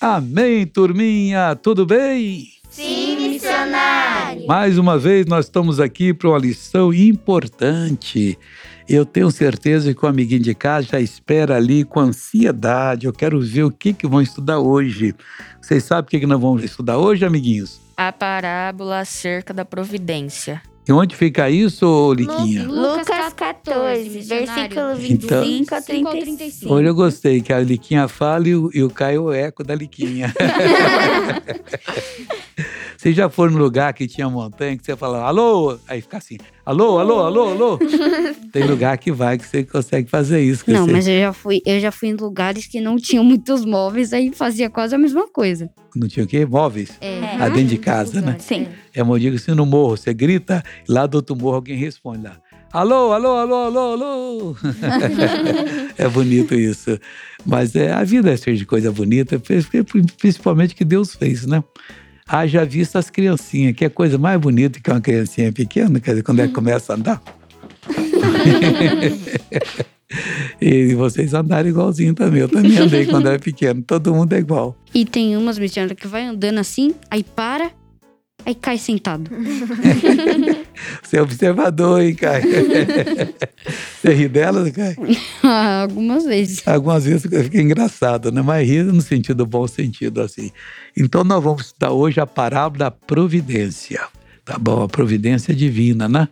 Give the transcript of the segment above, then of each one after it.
Amém, turminha, tudo bem? Sim, missionário. Mais uma vez nós estamos aqui para uma lição importante. Eu tenho certeza que o amiguinho de casa já espera ali com ansiedade. Eu quero ver o que, que vão estudar hoje. Vocês sabem o que, que nós vamos estudar hoje, amiguinhos? A parábola acerca da providência. E onde fica isso, Liquinha? Lucas 14, versículo 25 Então- a 35. Hoje eu gostei que a Liquinha fala e o, e o Caio é o eco da Liquinha. Vocês já foram no lugar que tinha montanha que você fala alô? Aí fica assim, alô, alô, alô, alô. Tem lugar que vai que você consegue fazer isso. Não, você mas eu já fui, eu já fui em lugares que não tinham muitos móveis, aí fazia quase a mesma coisa. Não tinha o quê? Móveis? É. Lá dentro de casa, né? Sim. É, mas eu digo assim, no morro, você grita, e lá do outro morro alguém responde lá. Alô, alô, alô, alô, alô. é bonito isso. Mas é, a vida é cheia de coisa bonita, principalmente que Deus fez, né? Haja visto as criancinhas, que é coisa mais bonita que uma criancinha pequena, quer dizer, quando ela começa a andar. e vocês andaram igualzinho também. Eu também andei quando era pequeno, todo mundo é igual. E tem umas missionárias que vai andando assim, aí para, aí cai sentado. Você é observador, hein, Caio? Você ri delas, Caio? Algumas vezes. Algumas vezes fica engraçado, né? Mas ri no sentido bom sentido, assim. Então nós vamos estudar hoje a parábola da providência. Tá bom? A providência divina, né?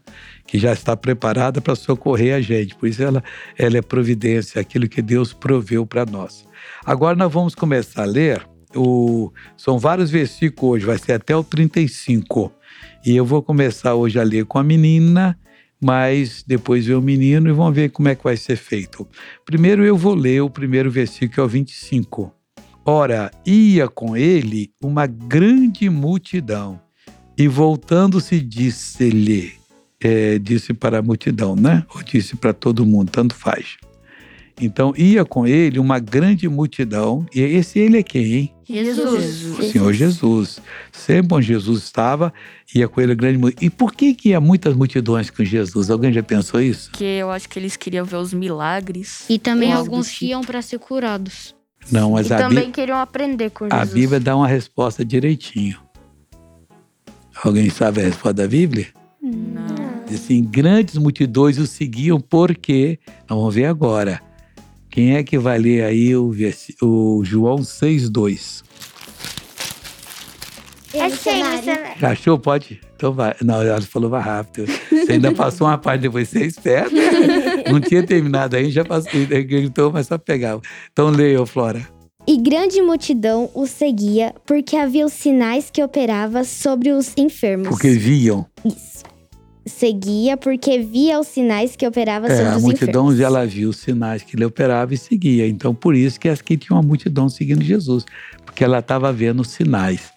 Que já está preparada para socorrer a gente. Por isso ela, ela é providência, aquilo que Deus proveu para nós. Agora nós vamos começar a ler. O, são vários versículos hoje, vai ser até o 35. E eu vou começar hoje a ler com a menina, mas depois ver o menino e vamos ver como é que vai ser feito. Primeiro eu vou ler o primeiro versículo, que é o 25. Ora, ia com ele uma grande multidão, e voltando-se disse-lhe, é, disse para a multidão, né? Ou disse para todo mundo, tanto faz. Então ia com ele uma grande multidão, e esse ele é quem, hein? Jesus. O Senhor Jesus. Sempre onde Jesus estava, ia com ele a grande multidão. E por que, que ia muitas multidões com Jesus? Alguém já pensou isso? Que eu acho que eles queriam ver os milagres. E também alguns tipo. iam para ser curados. Não, mas e a, também Bí- queriam aprender com a Jesus. Bíblia dá uma resposta direitinho. Alguém sabe a resposta da Bíblia? Não. Diz assim, grandes multidões o seguiam porque, nós vamos ver agora, quem é que vai ler aí o, o João 6,2? Achei, missionário. Achou? Pode? Então vai. Não, ela falou vai rápido. Você ainda passou uma parte depois, você é esperto. Não tinha terminado aí, já passou, gritou, mas só pegava. Então leia, ô, Flora. E grande multidão o seguia, porque havia os sinais que operava sobre os enfermos. Porque viam. Isso. Seguia porque via os sinais que operava É, sobre a os multidão enfermos. ela viu os sinais que ele operava e seguia. Então, por isso que aqui tinha uma multidão seguindo Jesus, porque ela estava vendo os sinais.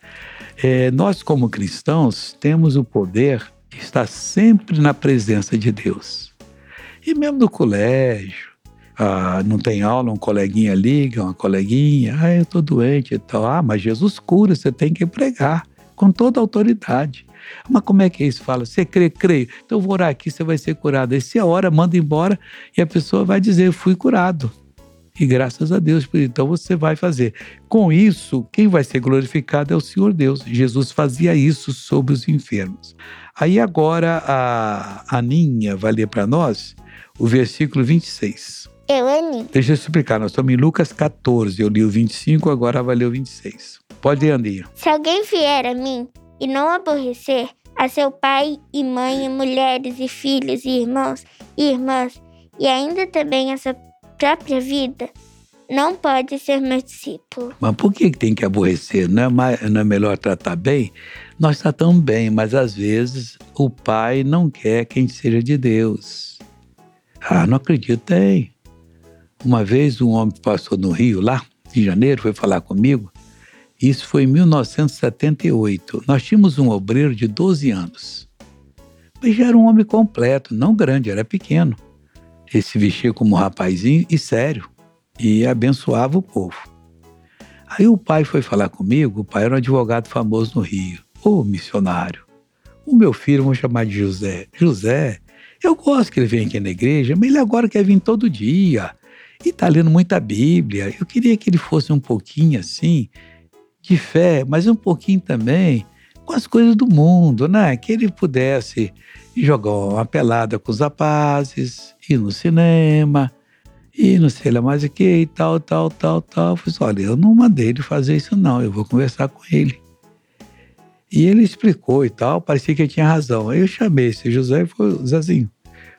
É, nós, como cristãos, temos o poder de estar sempre na presença de Deus. E mesmo no colégio, ah, não tem aula, um coleguinha liga, uma coleguinha, ah, eu estou doente e tal. Ah, mas Jesus cura, você tem que pregar com toda a autoridade. Mas como é que é isso? Fala, você crê, creio. Então eu vou orar aqui, você vai ser curado. Aí se a hora, manda embora e a pessoa vai dizer, eu fui curado. E graças a Deus. Então você vai fazer. Com isso, quem vai ser glorificado é o Senhor Deus. Jesus fazia isso sobre os enfermos. Aí agora a Aninha vai ler para nós o versículo 26. Eu, Aninha. Deixa eu explicar, nós estamos em Lucas 14. Eu li o 25, agora vai ler o 26. Pode ler, Aninha. Se alguém vier a mim e não aborrecer a seu pai e mãe, e mulheres e filhos e irmãos e irmãs, e ainda também a sua própria vida, não pode ser meu discípulo. Mas por que que tem que aborrecer? Não é, mais- não é melhor tratar bem? Nós tratamos bem, mas às vezes o pai não quer que a gente seja de Deus. Ah, não acredito, tem. Uma vez um homem passou no Rio, lá em janeiro, foi falar comigo. Isso foi em 1978. Nós tínhamos um obreiro de 12 anos. Mas já era um homem completo, não grande, era pequeno. Ele se vestia como um rapazinho e sério, e abençoava o povo. Aí o pai foi falar comigo, o pai era um advogado famoso no Rio. Ô missionário, o meu filho, vamos chamar de José. José, eu gosto que ele venha aqui na igreja, mas ele agora quer vir todo dia. E está lendo muita Bíblia. Eu queria que ele fosse um pouquinho assim, de fé, mas um pouquinho também com as coisas do mundo, né? Que ele pudesse jogar uma pelada com os rapazes, ir no cinema, ir não sei lá mais o que e tal, tal, tal, tal. Eu falei, assim, olha, eu não mandei ele fazer isso não, eu vou conversar com ele. E ele explicou e tal, parecia que ele tinha razão. Aí eu chamei esse José e falei, Zezinho,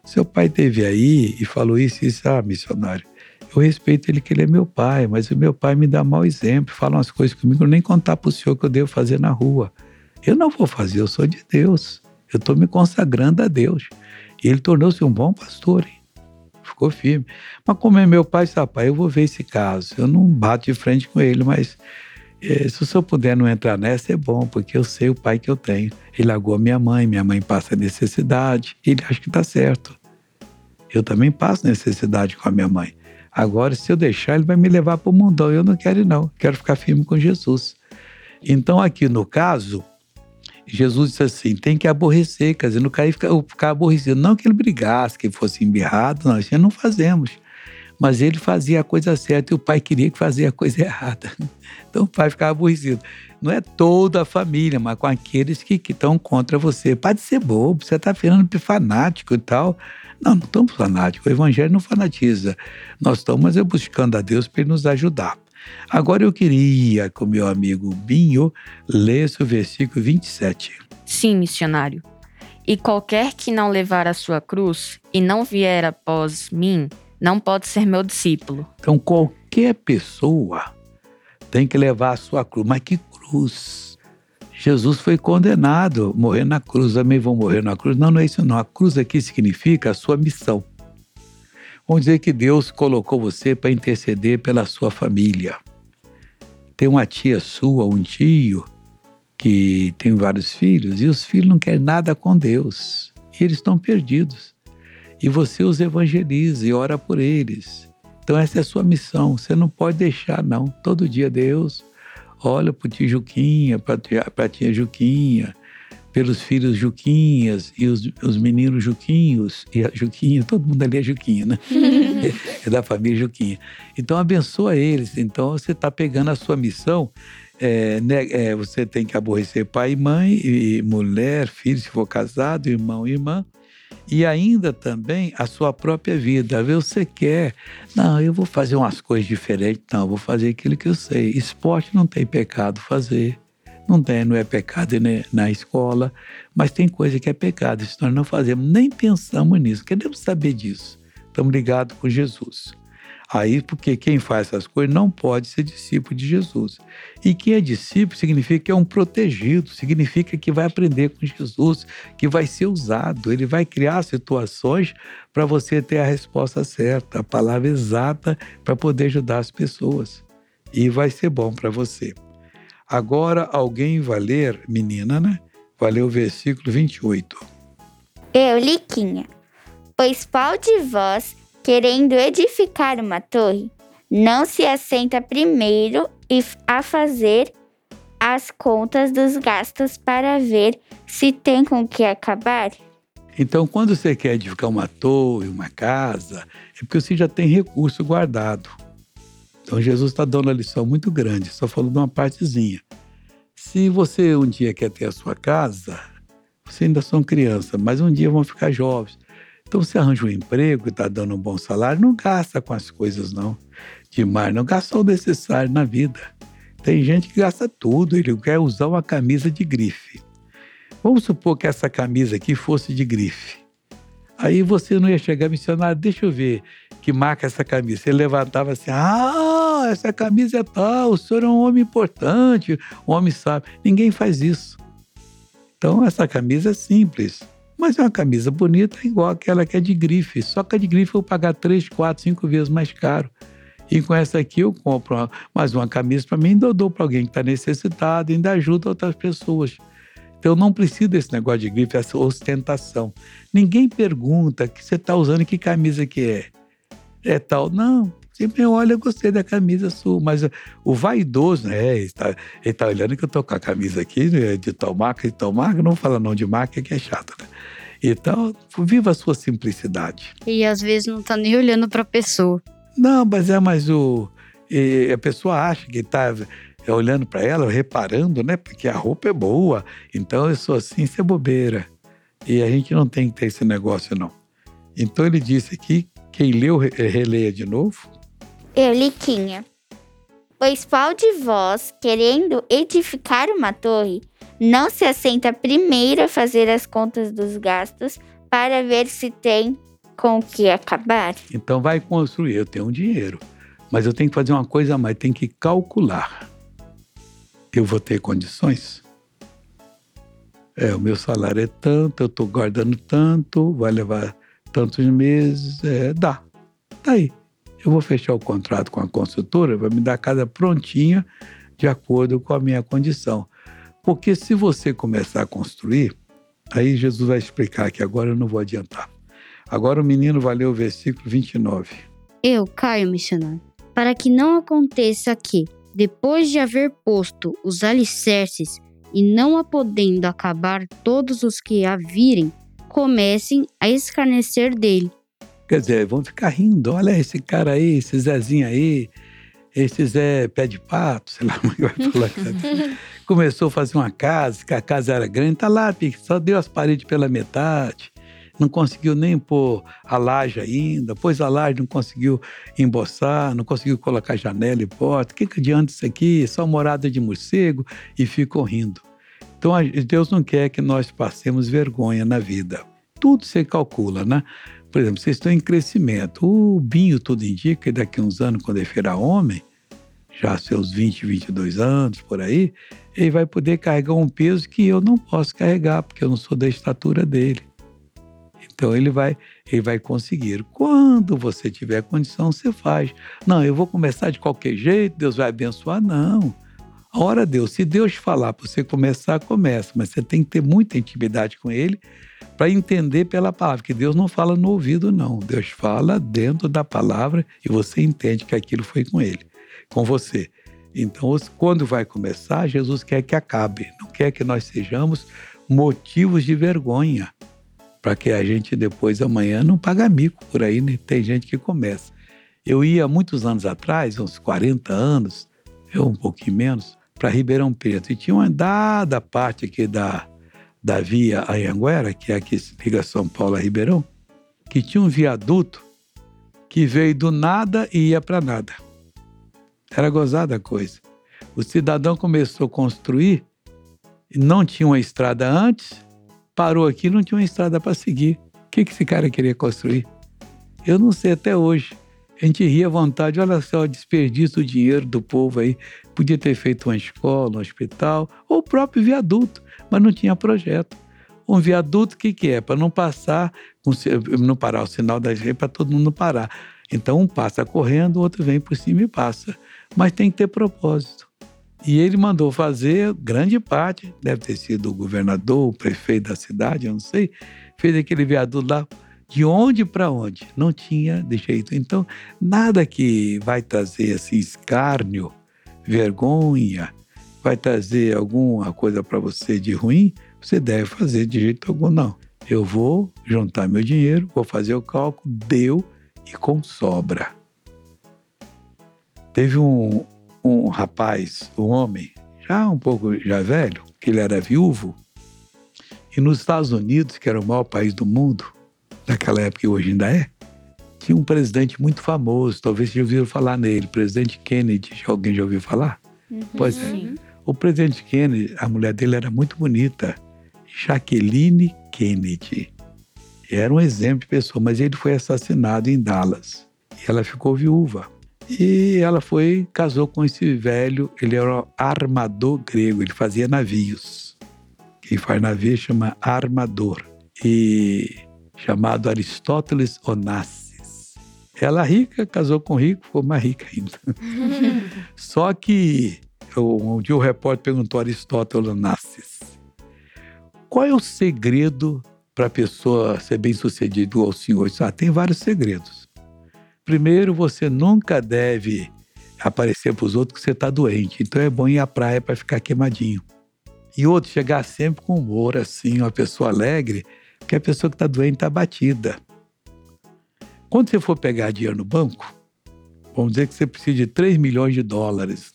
seu pai teve aí e falou isso e isso, ah, missionário. Eu respeito ele que ele é meu pai, mas o meu pai me dá mau exemplo, fala umas coisas comigo, nem contar para o senhor que eu devo fazer na rua. Eu não vou fazer, eu sou de Deus. Eu estou me consagrando a Deus. E ele tornou-se um bom pastor, hein? Ficou firme. Mas como é meu pai, sabe, pai, eu vou ver esse caso. Eu não bato de frente com ele, mas é, se o senhor puder não entrar nessa, é bom, porque eu sei o pai que eu tenho. Ele largou a minha mãe, minha mãe passa necessidade, ele acha que está certo. Eu também passo necessidade com a minha mãe. Agora, se eu deixar, ele vai me levar para o mundão. Eu não quero, não. Quero ficar firme com Jesus. Então, aqui no caso, Jesus disse assim: tem que aborrecer, quer dizer, no cara ficar, ficar aborrecido. Não que ele brigasse, que ele fosse embirrado, não, isso não fazemos. Mas ele fazia a coisa certa e o pai queria que fazia a coisa errada. Então o pai ficava aborrecido. Não é toda a família, mas com aqueles que estão contra você. Pode ser bobo, você está virando fanático e tal. Não, não estamos fanáticos. O evangelho não fanatiza. Nós estamos buscando a Deus para ele nos ajudar. Agora eu queria que o meu amigo Binho lesse o versículo 27. Sim, missionário. E qualquer que não levar a sua cruz e não vier após mim, não pode ser meu discípulo. Então, qualquer pessoa tem que levar a sua cruz. Mas que cruz? Jesus foi condenado, morrer na cruz. Também vão morrer na cruz. Não, não é isso não. A cruz aqui significa a sua missão. Vamos dizer que Deus colocou você para interceder pela sua família. Tem uma tia sua, um tio, que tem vários filhos, e os filhos não querem nada com Deus. E eles estão perdidos. E você os evangeliza e ora por eles. Então essa é a sua missão. Você não pode deixar, não. Todo dia Deus olha para o tio Juquinha, para a tia Juquinha, pelos filhos Juquinhas e os, os meninos Juquinhos, e a Juquinha, todo mundo ali é Juquinha, né? é da família Juquinha. Então abençoa eles. Então você está pegando a sua missão. É, né, é, você tem que aborrecer pai e mãe, e mulher, filho, se for casado, irmão e irmã. E ainda também a sua própria vida. Você quer, não, eu vou fazer umas coisas diferentes, não, vou fazer aquilo que eu sei. Esporte não tem pecado fazer. Não tem, não é pecado né, na escola, mas tem coisa que é pecado. Isso nós não fazemos, nem pensamos nisso. Queremos saber disso. Estamos ligados com Jesus. Aí, porque quem faz essas coisas não pode ser discípulo de Jesus. E quem é discípulo significa que é um protegido, significa que vai aprender com Jesus, que vai ser usado. Ele vai criar situações para você ter a resposta certa, a palavra exata para poder ajudar as pessoas. E vai ser bom para você. Agora alguém vai ler, menina, né? Vai ler o versículo 28. Eu, Liquinha. Pois qual de vós, querendo edificar uma torre, não se assenta primeiro a fazer as contas dos gastos para ver se tem com que acabar? Então, quando você quer edificar uma torre, uma casa, é porque você já tem recurso guardado. Então Jesus está dando uma lição muito grande, só falou de uma partezinha. Se você um dia quer ter a sua casa, você ainda são criança, mas um dia vão ficar jovens. Então você arranja um emprego e está dando um bom salário, não gasta com as coisas não demais, não gasta o necessário na vida. Tem gente que gasta tudo, ele quer usar uma camisa de grife. Vamos supor que essa camisa aqui fosse de grife. Aí você não ia chegar missionário, deixa eu ver que marca essa camisa. Você levantava assim, ah, essa camisa é tal, o senhor é um homem importante, um homem sábio. Ninguém faz isso. Então essa camisa é simples, mas é uma camisa bonita, igual aquela que é de grife. Só que a de grife eu vou pagar três, quatro, cinco vezes mais caro. E com essa aqui eu compro mais uma camisa para mim, ainda dou para alguém que está necessitado, ainda ajuda outras pessoas. Então não precisa desse negócio de grife, essa ostentação. Ninguém pergunta que você está usando que camisa que é. É tal. Não, sempre olha, gostei da camisa sua, mas o vaidoso, né? Ele está tá olhando que eu tô com a camisa aqui né, de tal marca, de tal marca, não fala não de marca que é chato, né? Então, viva a sua simplicidade. E às vezes não tá nem olhando para a pessoa. Não, mas é mais o. a pessoa acha que está Eu olhando para ela, reparando, né? Porque a roupa é boa. Então eu sou assim, isso é bobeira. E a gente não tem que ter esse negócio, não. Então ele disse aqui, quem leu, releia de novo. Eu, Liquinha. Pois qual de vós, querendo edificar uma torre, não se assenta primeiro a fazer as contas dos gastos para ver se tem com o que acabar? Então vai construir, eu tenho um dinheiro, mas eu tenho que fazer uma coisa a mais, tenho que calcular. Eu vou ter condições? É, o meu salário é tanto, eu estou guardando tanto, vai levar tantos meses, é, dá. Tá aí. Eu vou fechar o contrato com a construtora, vai me dar a casa prontinha de acordo com a minha condição. Porque se você começar a construir, aí Jesus vai explicar que agora eu não vou adiantar. Agora o menino vai ler o versículo 29. Eu, Caio, missionário, para que não aconteça que, depois de haver posto os alicerces e não a podendo acabar todos os que a virem, comecem a escarnecer dele. Quer dizer, vão ficar rindo. Olha esse cara aí, esse Zezinho aí, esse Zé Pé de Pato, sei lá como é vai falar. Começou a fazer uma casa, que a casa era grande, tá lá, só deu as paredes pela metade não conseguiu nem pôr a laje ainda, pôs a laje, não conseguiu emboçar, não conseguiu colocar janela e porta. O que, que adianta isso aqui? Só morada de morcego e ficou rindo. Então Deus não quer que nós passemos vergonha na vida. Tudo você calcula, né? Por exemplo, vocês estão em crescimento. O Binho tudo indica que daqui a uns anos, quando ele virar homem, já seus 20, 22 anos, por aí, ele vai poder carregar um peso que eu não posso carregar, porque eu não sou da estatura dele. Então ele vai, ele vai conseguir. Quando você tiver condição, você faz. Não, eu vou começar de qualquer jeito, Deus vai abençoar. Não. A hora Deus, se Deus falar para você começar, começa, mas você tem que ter muita intimidade com ele para entender pela palavra, que Deus não fala no ouvido não. Deus fala dentro da palavra e você entende que aquilo foi com ele, com você. Então, quando vai começar, Jesus quer que acabe, não quer que nós sejamos motivos de vergonha para que a gente depois amanhã não paga mico por aí, né? Tem gente que começa. Eu ia muitos anos atrás, uns 40 anos, eu um pouquinho menos, para Ribeirão Preto. E tinha uma dada parte aqui da, da via Anhanguera, que é aqui liga São Paulo a Ribeirão, que tinha um viaduto que veio do nada e ia para nada. Era gozada a coisa. O cidadão começou a construir, não tinha uma estrada antes, parou aqui não tinha uma estrada para seguir. O que, que esse cara queria construir? Eu não sei até hoje. A gente ria à vontade, olha só, desperdício do dinheiro do povo aí. Podia ter feito uma escola, um hospital, ou o próprio viaduto, mas não tinha projeto. Um viaduto, o que, que é? Para não passar, não parar o sinal da gente, para todo mundo parar. Então, um passa correndo, o outro vem por cima e passa. Mas tem que ter propósito. E ele mandou fazer, grande parte, deve ter sido o governador, o prefeito da cidade, eu não sei, fez aquele viaduto lá. De onde para onde? Não tinha de jeito. Então, nada que vai trazer assim, escárnio, vergonha, vai trazer alguma coisa para você de ruim, você deve fazer de jeito algum, não. Eu vou juntar meu dinheiro, vou fazer o cálculo, deu e com sobra. Teve um, um rapaz, um homem, já um pouco já velho, que ele era viúvo, e nos Estados Unidos, que era o maior país do mundo, naquela época e hoje ainda é, tinha um presidente muito famoso, talvez vocês já ouviram falar nele, presidente Kennedy, alguém já ouviu falar? Uhum. Pois é. O presidente Kennedy, a mulher dele era muito bonita, Jacqueline Kennedy. Era um exemplo de pessoa, mas ele foi assassinado em Dallas. E ela ficou viúva. E ela foi, casou com esse velho, ele era um armador grego, ele fazia navios. Quem faz navio chama armador. E chamado Aristóteles Onassis. Ela rica, casou com rico, ficou mais rica ainda. Só que um dia o repórter perguntou a Aristóteles Onassis: qual é o segredo para a pessoa ser bem sucedida ao senhor? Ah, tem vários segredos. Primeiro, você nunca deve aparecer para os outros que você está doente. Então é bom ir à praia para ficar queimadinho. E outro, chegar sempre com humor, assim, uma pessoa alegre, porque a pessoa que está doente está batida. Quando você for pegar dinheiro no banco, vamos dizer que você precisa de 3 milhões de dólares.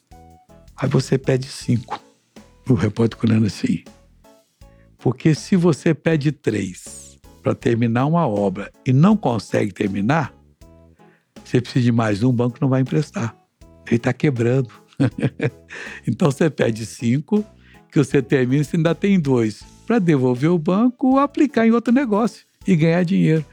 Aí você pede cinco. O repórter olhando assim. Porque se você pede três para terminar uma obra e não consegue terminar, você precisa de mais um, o banco não vai emprestar. Ele está quebrando. então você pede cinco, que você termina, você ainda tem dois. Para devolver o banco ou aplicar em outro negócio e ganhar dinheiro.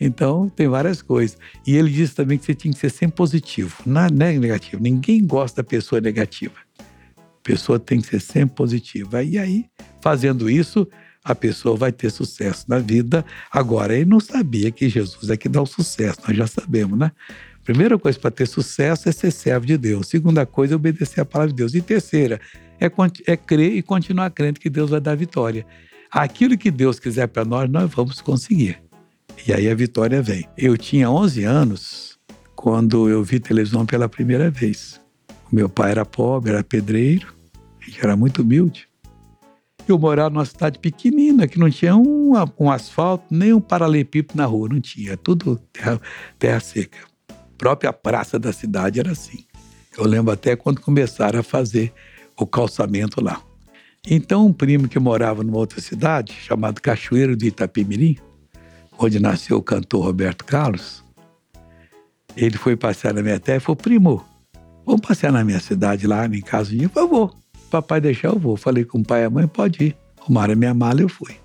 Então, tem várias coisas. E ele disse também que você tinha que ser sempre positivo, não é negativo. Ninguém gosta da pessoa negativa. A pessoa tem que ser sempre positiva. E aí, fazendo isso, a pessoa vai ter sucesso na vida. Agora, ele não sabia que Jesus é que dá o sucesso, nós já sabemos, né? Primeira coisa para ter sucesso é ser servo de Deus. Segunda coisa é obedecer a palavra de Deus. E terceira é, é crer e continuar crendo que Deus vai dar vitória. Aquilo que Deus quiser para nós, nós vamos conseguir. E aí a vitória vem. Eu tinha 11 anos quando eu vi televisão pela primeira vez. O meu pai era pobre, era pedreiro, era muito humilde. Eu morava numa cidade pequenina que não tinha um, um asfalto, nem um paralelepípedo na rua, não tinha, tudo terra, terra seca. A própria praça da cidade era assim. Eu lembro até quando começaram a fazer o calçamento lá. Então, um primo que morava numa outra cidade, chamado Cachoeiro de Itapemirim, onde nasceu o cantor Roberto Carlos, ele foi passear na minha terra e falou, primo, vamos passear na minha cidade lá, em casa de por favor. Papai deixar, eu vou. Falei com o pai e a mãe, pode ir. Arrumaram a minha mala e eu fui.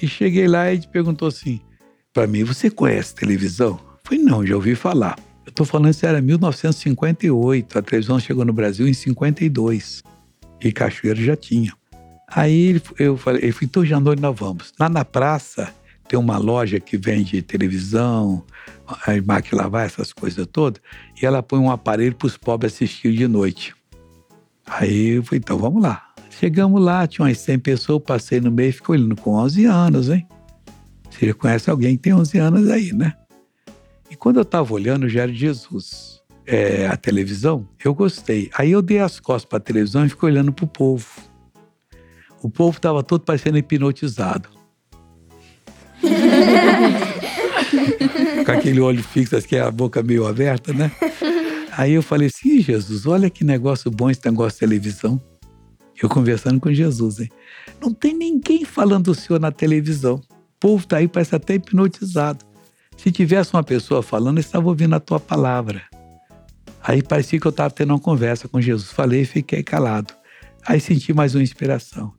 E cheguei lá e ele perguntou assim, para mim, você conhece televisão? Eu falei, não, já ouvi falar. Eu tô falando isso era 1958, a televisão chegou no Brasil em 52. E Cachoeiro já tinha. Aí eu falei, ele falou, então já nós vamos. Lá na praça, tem uma loja que vende televisão, máquina lavar, essas coisas todas, e ela põe um aparelho para os pobres assistir de noite. Aí eu falei, então vamos lá. Chegamos lá, tinha umas 100 pessoas, passei no meio ficou olhando com 11 anos, hein? Você conhece alguém que tem 11 anos aí, né? E quando eu estava olhando, já era Jesus. É, a televisão, eu gostei. Aí eu dei as costas para a televisão e fiquei olhando para o povo. O povo estava todo parecendo hipnotizado. Com aquele olho fixo, é a boca meio aberta, né? Aí eu falei assim, Jesus, olha que negócio bom esse negócio de televisão. Eu conversando com Jesus, hein? Não tem ninguém falando do Senhor na televisão. O povo tá aí, parece até hipnotizado. Se tivesse uma pessoa falando, estava ouvindo a tua palavra. Aí parecia que eu estava tendo uma conversa com Jesus. Falei e fiquei calado. Aí senti mais uma inspiração.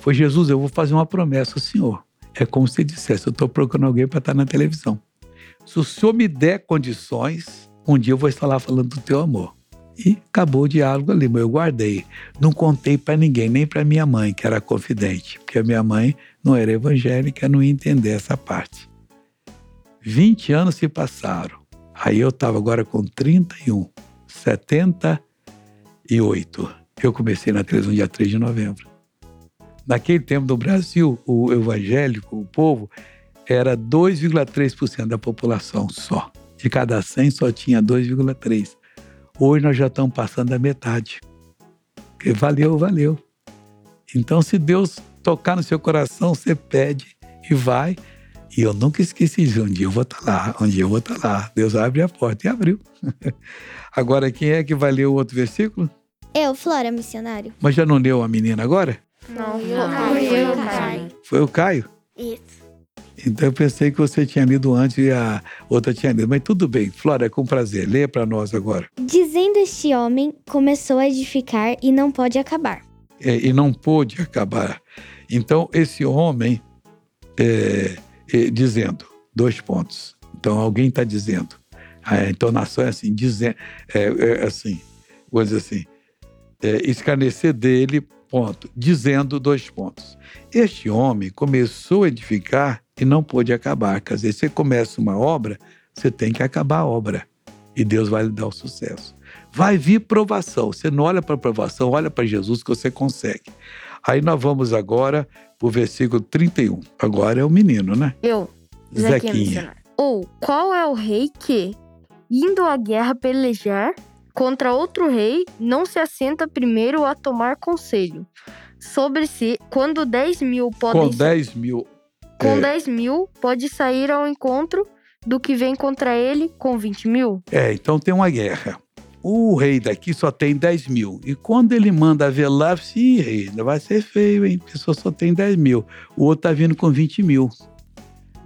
Foi Jesus, eu vou fazer uma promessa ao Senhor. É como se dissesse: eu estou procurando alguém para estar na televisão. Se o senhor me der condições, um dia eu vou estar lá falando do teu amor. E acabou o diálogo ali, mas eu guardei. Não contei para ninguém, nem para minha mãe, que era confidente, porque a minha mãe não era evangélica, não ia entender essa parte. 20 anos se passaram. Aí eu estava agora com 31, 78. Eu comecei na televisão dia 3 de novembro. Naquele tempo no Brasil, o evangélico, o povo, era 2,3% da população só. De cada 100 só tinha 2,3%. Hoje nós já estamos passando da metade. Porque valeu, valeu. Então, se Deus tocar no seu coração, você pede e vai. E eu nunca esqueci de um dia eu vou estar lá, um dia eu vou estar lá. Deus abre a porta e abriu. agora, quem é que vai ler o outro versículo? Eu, Flora, missionário. Mas já não leu a menina agora? Não, foi eu, Caio. Foi o Caio? Isso. Então eu pensei que você tinha lido antes e a outra tinha lido. Mas tudo bem, Flora, é com prazer. Leia para nós agora. Dizendo este homem, começou a edificar e não pode acabar. É, e não pôde acabar. Então esse homem, é, é, dizendo, dois pontos. Então alguém está dizendo. A entonação é assim, dizendo, é, é assim, vou dizer assim, é, escarnecer dele ponto, dizendo dois pontos. Este homem começou a edificar e não pôde acabar. Quer dizer, você começa uma obra, você tem que acabar a obra. E Deus vai lhe dar o sucesso. Vai vir provação. Você não olha para a provação, olha para Jesus que você consegue. Aí nós vamos agora o versículo 31. Agora é o menino, né? Eu. Zequinha. Ou qual é o rei que, indo à guerra pelejar, contra outro rei, não se assenta primeiro a tomar conselho sobre si, quando 10 mil podem. Com 10 mil. Com é, 10 mil, pode sair ao encontro do que vem contra ele com 20 mil? É, então tem uma guerra. O rei daqui só tem 10 mil. E quando ele manda ver lá, sim, rei, ainda vai ser feio, hein? A pessoa só tem 10 mil. O outro tá vindo com 20 mil.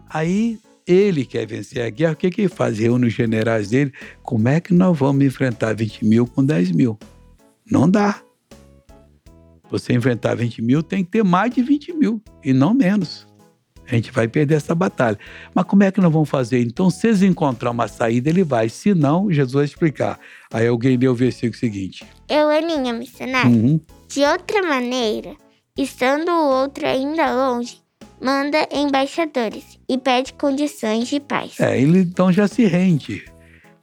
Aí ele quer vencer a guerra, o que, que ele faz? Reúne os generais dele. Como é que nós vamos enfrentar 20 mil com 10 mil? Não dá. Você enfrentar 20 mil tem que ter mais de 20 mil e não menos. A gente vai perder essa batalha. Mas como é que nós vamos fazer? Então, se eles encontrar uma saída, ele vai. Se não, Jesus vai explicar. Aí alguém lê o versículo seguinte. Eu, Aninha, missionário. Uhum. De outra maneira, estando o outro ainda longe, manda embaixadores e pede condições de paz. É, ele então já se rende.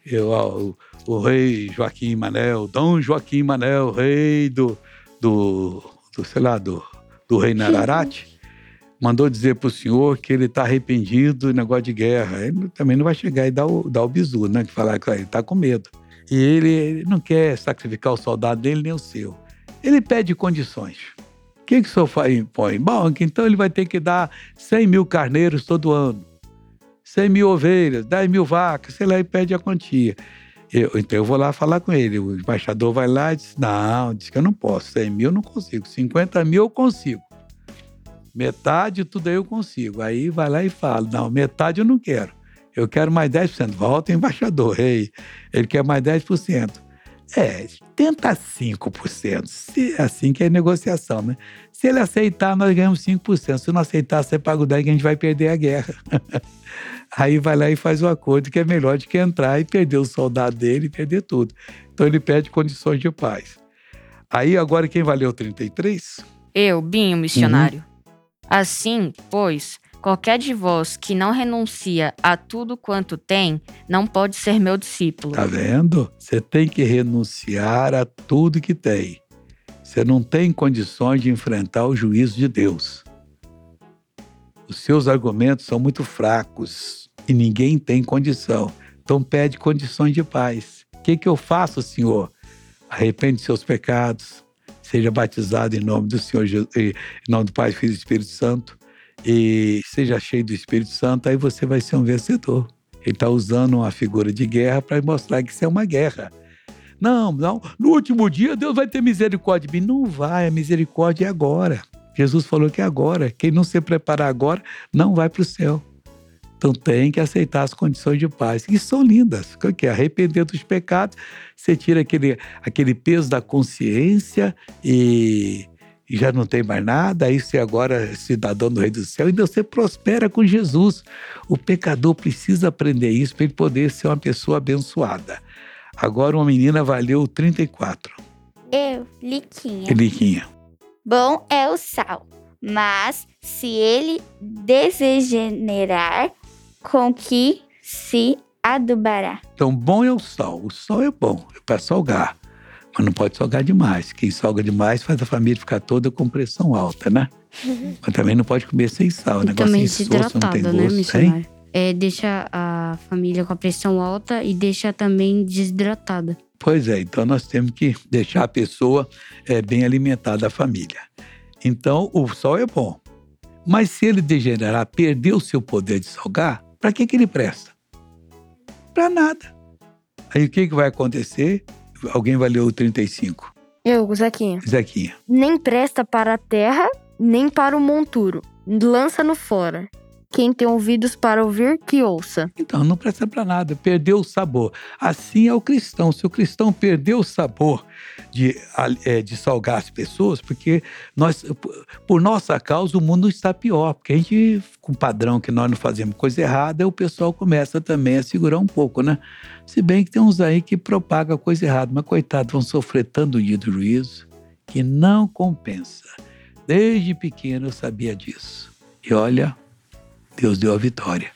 Eu, o, o rei Joaquim Manel, Dom Joaquim Manel, rei do, do, do sei lá, do, do rei Nararate, mandou dizer para o senhor que ele está arrependido do negócio de guerra. Ele também não vai chegar e dar o, dar o bizu, né? Que falar que ele está com medo. E ele, ele não quer sacrificar o soldado dele nem o seu. Ele pede condições. O que, que o senhor impõe? Bom, então ele vai ter que dar 100 mil carneiros todo ano, 100 mil ovelhas, 10 mil vacas, sei lá, e pede a quantia. Eu, então eu vou lá falar com ele. O embaixador vai lá e diz: Não, diz que eu não posso. 100 mil eu não consigo. 50 mil eu consigo. Metade tudo aí eu consigo. Aí vai lá e fala: Não, metade eu não quero. Eu quero mais 10%. Volta o embaixador. Ei, ele quer mais 10%. É, tenta 5%. Se, assim que é negociação, né? Se ele aceitar, nós ganhamos 5%. Se não aceitar, você paga o 10% que a gente vai perder a guerra. Aí vai lá e faz o acordo que é melhor do que entrar e perder o soldado dele e perder tudo. Então ele pede condições de paz. Aí agora quem valeu 33? Eu, Binho, missionário. Assim, pois, qualquer de vós que não renuncia a tudo quanto tem, não pode ser meu discípulo. Tá vendo? Você tem que renunciar a tudo que tem. Você não tem condições de enfrentar o juízo de Deus. Os seus argumentos são muito fracos e ninguém tem condição. Então pede condições de paz. O que, que eu faço, Senhor? Arrepende de seus pecados, seja batizado em nome do Senhor Jesus, em nome do Pai, Filho e Espírito Santo, e seja cheio do Espírito Santo, aí você vai ser um vencedor. Ele está usando uma figura de guerra para mostrar que isso é uma guerra. Não, não. No último dia Deus vai ter misericórdia. Não vai, a misericórdia é agora. Jesus falou que é agora. Quem não se preparar agora não vai para o céu. Então tem que aceitar as condições de paz. E são lindas. O que é? Arrepender dos pecados, você tira aquele, aquele peso da consciência e, e já não tem mais nada. Aí você agora é cidadão do Rei do Céu e você prospera com Jesus. O pecador precisa aprender isso para ele poder ser uma pessoa abençoada. Agora uma menina valeu 34. Eu, Liquinha. Eliquinha. Bom é o sal, mas se ele degenerar, com que se adubará? Então, bom é o sal. O sal é bom, é para salgar. Mas não pode salgar demais. Quem salga demais faz a família ficar toda com pressão alta, né? Mas também não pode comer sem sal. O negócio também insosso, não tem né, gosto. hein? missionário? É, deixa a família com a pressão alta e deixa também desidratada. Pois é, então nós temos que deixar a pessoa é, bem alimentada, a família. Então, o sal é bom. Mas se ele degenerar, perder o seu poder de salgar, para que, que ele presta? Para nada. Aí o que, que vai acontecer? Alguém vai ler o 35. Eu, Zequinha. Zequinha. Nem presta para a terra, nem para o monturo. Lança-no fora. Quem tem ouvidos para ouvir, que ouça. Então, não presta para nada, perdeu o sabor. Assim é o cristão. Se o cristão perdeu o sabor de, é, de salgar as pessoas, porque nós, por nossa causa, o mundo está pior. Porque a gente, com padrão que nós não fazemos coisa errada, o pessoal começa também a segurar um pouco, né? Se bem que tem uns aí que propagam coisa errada, mas coitado, vão sofrer tanto dia do juízo que não compensa. Desde pequeno eu sabia disso. E olha, Deus deu a vitória.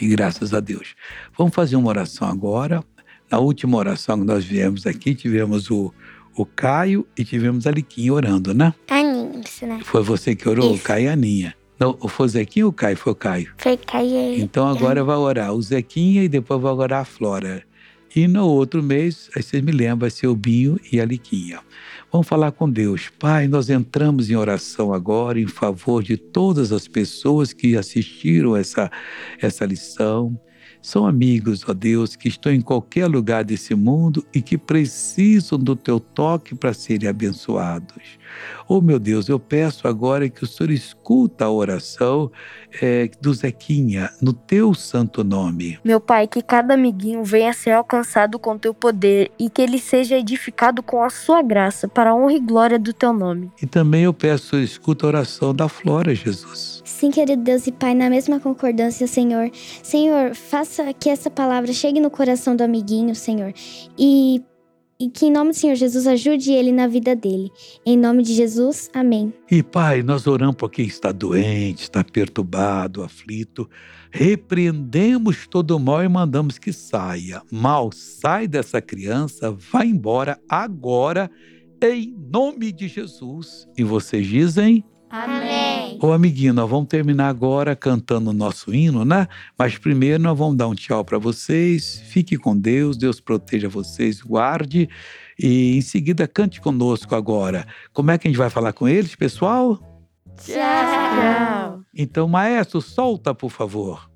E graças a Deus. Vamos fazer uma oração agora. Na última oração que nós viemos aqui, tivemos o, o Caio e tivemos a Liquinha orando, né? Aninha, missionário. Foi você que orou, o Isso. Caio e a Aninha. Não, foi o Zequinha ou o Caio? Foi o Caio. Foi cair. Então agora vai orar o Zequinha e depois vai orar a Flora. E no outro mês, aí vocês me lembram, vai ser o Binho e a Liquinha. Vamos falar com Deus. Pai, nós entramos em oração agora em favor de todas as pessoas que assistiram essa, essa lição. São amigos, ó Deus, que estão em qualquer lugar desse mundo e que precisam do teu toque para serem abençoados. Oh, meu Deus, eu peço agora que o Senhor escuta a oração é, do Zequinha, no teu santo nome. Meu Pai, que cada amiguinho venha a ser alcançado com teu poder e que ele seja edificado com a sua graça, para a honra e glória do teu nome. E também eu peço, escuta a oração da Flora, Jesus. Sim, querido Deus e Pai, na mesma concordância, Senhor. Senhor, faça que essa palavra chegue no coração do amiguinho, Senhor. E e que em nome do Senhor Jesus ajude ele na vida dele. Em nome de Jesus, amém. E Pai, nós oramos por quem está doente, está perturbado, aflito. Repreendemos todo o mal e mandamos que saia. Mal, sai dessa criança, vai embora agora, em nome de Jesus. E vocês dizem. Amém. Ô amiguinho, nós vamos terminar agora cantando o nosso hino, né? Mas primeiro nós vamos dar um tchau para vocês. Fique com Deus, Deus proteja vocês, guarde. E em seguida cante conosco agora. Como é que a gente vai falar com eles, pessoal? Tchau. Então, maestro, solta, por favor.